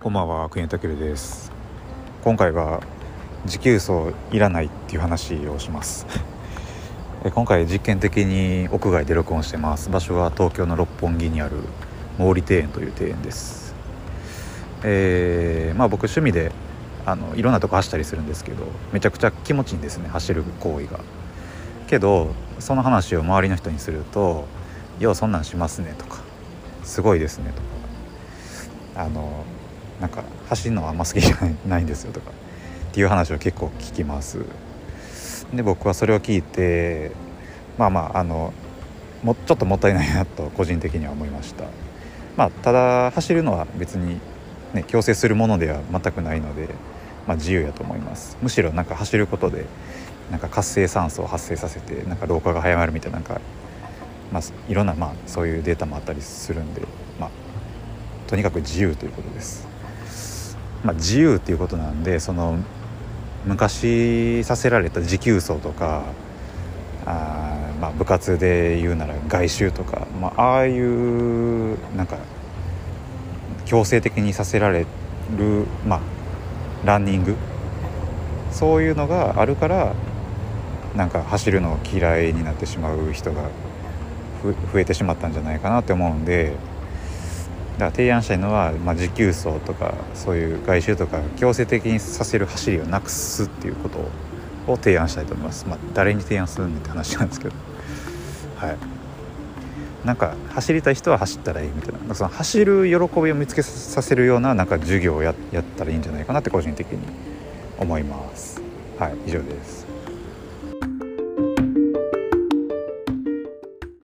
こんばんは国田健です。今回は持久走いらないっていう話をします。今回実験的に屋外で録音してます。場所は東京の六本木にある毛利庭園という庭園です。えー、まあ僕趣味であのいろんなとこ走ったりするんですけどめちゃくちゃ気持ちいいんですね走る行為が。けどその話を周りの人にすると「ようそんなんしますね」とか「すごいですね」とか。あのなんか走るのはあんま好きじゃないんですよとかっていう話を結構聞きます。で僕はそれを聞いてまあまああのもちょっともったいないなと個人的には思いました。まあただ走るのは別にね強制するものでは全くないのでまあ、自由やと思います。むしろなんか走ることでなんか活性酸素を発生させてなんか老化が早まるみたいななんか、まあ、いろんなまあそういうデータもあったりするんで、まあ、とにかく自由ということです。まあ、自由っていうことなんでその昔させられた持久走とかあ、まあ、部活で言うなら外周とか、まあ、ああいうなんか強制的にさせられる、まあ、ランニングそういうのがあるからなんか走るのを嫌いになってしまう人が増えてしまったんじゃないかなって思うんでから提案したいのは、まあ、持久走とかそういう外周とか強制的にさせる走りをなくすっていうことを提案したいと思います。まあ、誰に提案するんって話なんですけど。はい。なんか走りたい人は走ったらいいみたいな。その走る喜びを見つけさせるようななんか授業をややったらいいんじゃないかなって個人的に思います。はい以上です。